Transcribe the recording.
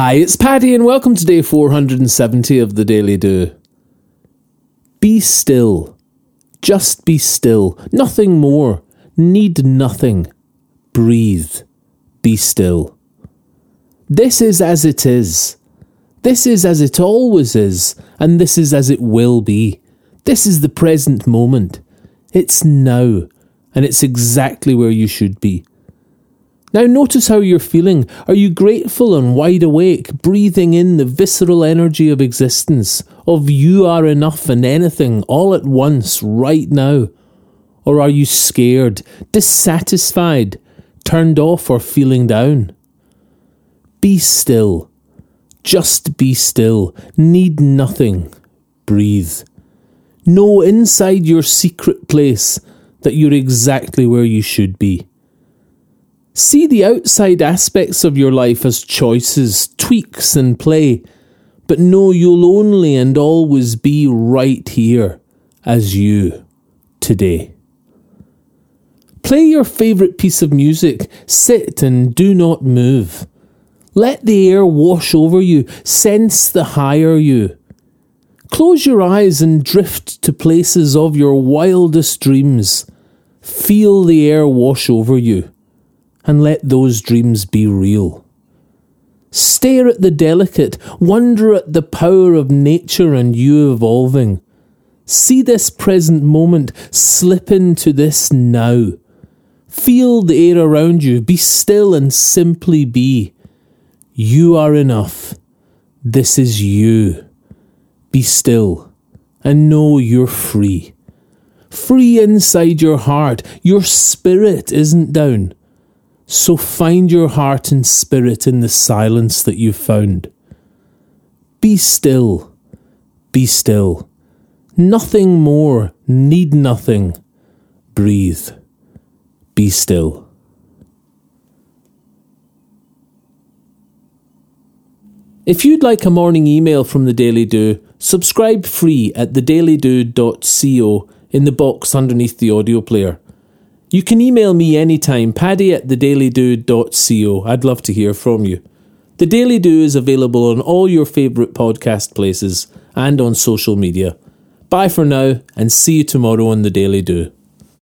Hi, it's Paddy, and welcome to day 470 of the Daily Do. Be still. Just be still. Nothing more. Need nothing. Breathe. Be still. This is as it is. This is as it always is, and this is as it will be. This is the present moment. It's now, and it's exactly where you should be. Now, notice how you're feeling. Are you grateful and wide awake, breathing in the visceral energy of existence, of you are enough and anything all at once, right now? Or are you scared, dissatisfied, turned off, or feeling down? Be still. Just be still. Need nothing. Breathe. Know inside your secret place that you're exactly where you should be. See the outside aspects of your life as choices, tweaks, and play, but know you'll only and always be right here as you today. Play your favourite piece of music, sit and do not move. Let the air wash over you, sense the higher you. Close your eyes and drift to places of your wildest dreams. Feel the air wash over you and let those dreams be real. Stare at the delicate, wonder at the power of nature and you evolving. See this present moment, slip into this now. Feel the air around you, be still and simply be. You are enough. This is you. Be still and know you're free. Free inside your heart. Your spirit isn't down. So find your heart and spirit in the silence that you've found. Be still. Be still. Nothing more. Need nothing. Breathe. Be still. If you'd like a morning email from the Daily Do, subscribe free at thedailydo.co in the box underneath the audio player. You can email me anytime, paddy at thedailydo.co. I'd love to hear from you. The Daily Do is available on all your favourite podcast places and on social media. Bye for now, and see you tomorrow on The Daily Do.